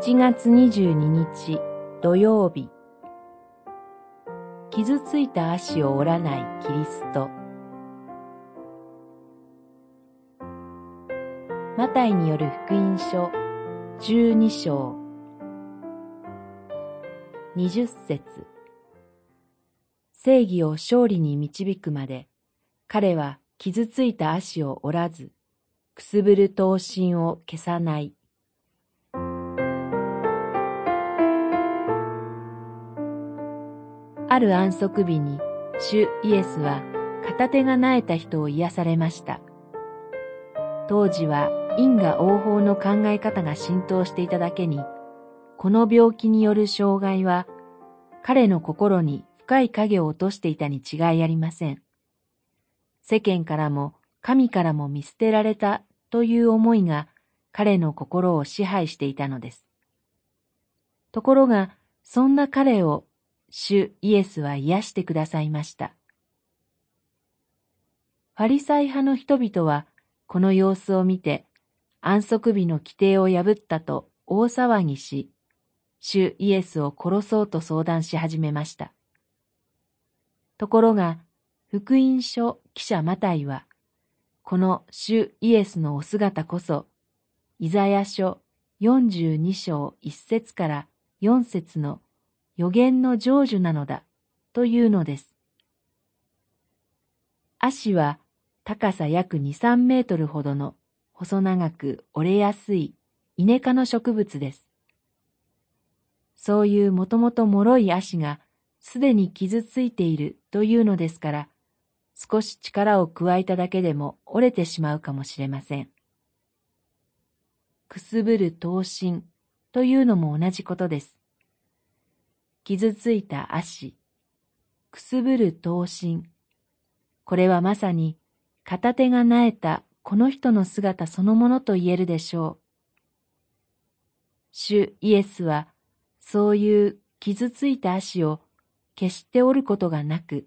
1月22日土曜日。傷ついた足を折らないキリスト。マタイによる福音書12章。20節。正義を勝利に導くまで彼は傷ついた足を折らずくすぶる刀身を消さない。ある安息日に、主イエスは片手が苗えた人を癒されました。当時は因果応報の考え方が浸透していただけに、この病気による障害は彼の心に深い影を落としていたに違いありません。世間からも神からも見捨てられたという思いが彼の心を支配していたのです。ところが、そんな彼を主イエスは癒してくださいました。ファリサイ派の人々はこの様子を見て安息日の規定を破ったと大騒ぎし、主イエスを殺そうと相談し始めました。ところが、福音書記者マタイは、この主イエスのお姿こそ、イザヤ書42章1節から4節の予言の成就なのだというのです。足は高さ約2、3メートルほどの細長く折れやすいイネ科の植物です。そういうもともと脆い足がすでに傷ついているというのですから、少し力を加えただけでも折れてしまうかもしれません。くすぶる刀身というのも同じことです。傷ついた足、くすぶる刀身。これはまさに片手がなえたこの人の姿そのものと言えるでしょう。主イエスはそういう傷ついた足を決して折ることがなく、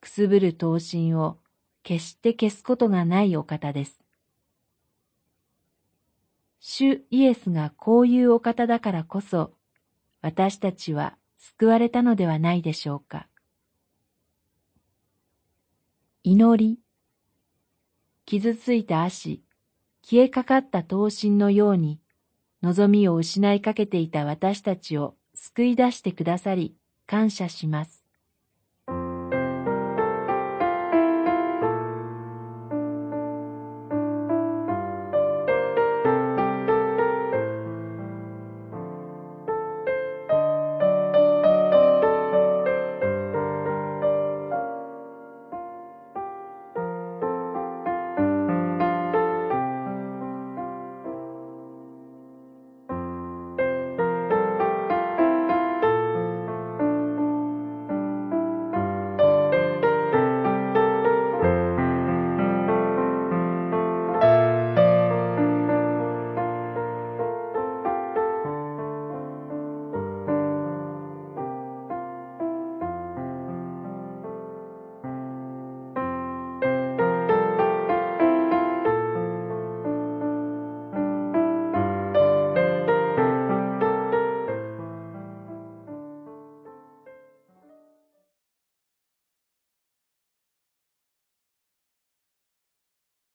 くすぶる刀身を決して消すことがないお方です。主イエスがこういうお方だからこそ、私たちは救われたのではないでしょうか。祈り。傷ついた足、消えかかった刀身のように、望みを失いかけていた私たちを救い出してくださり、感謝します。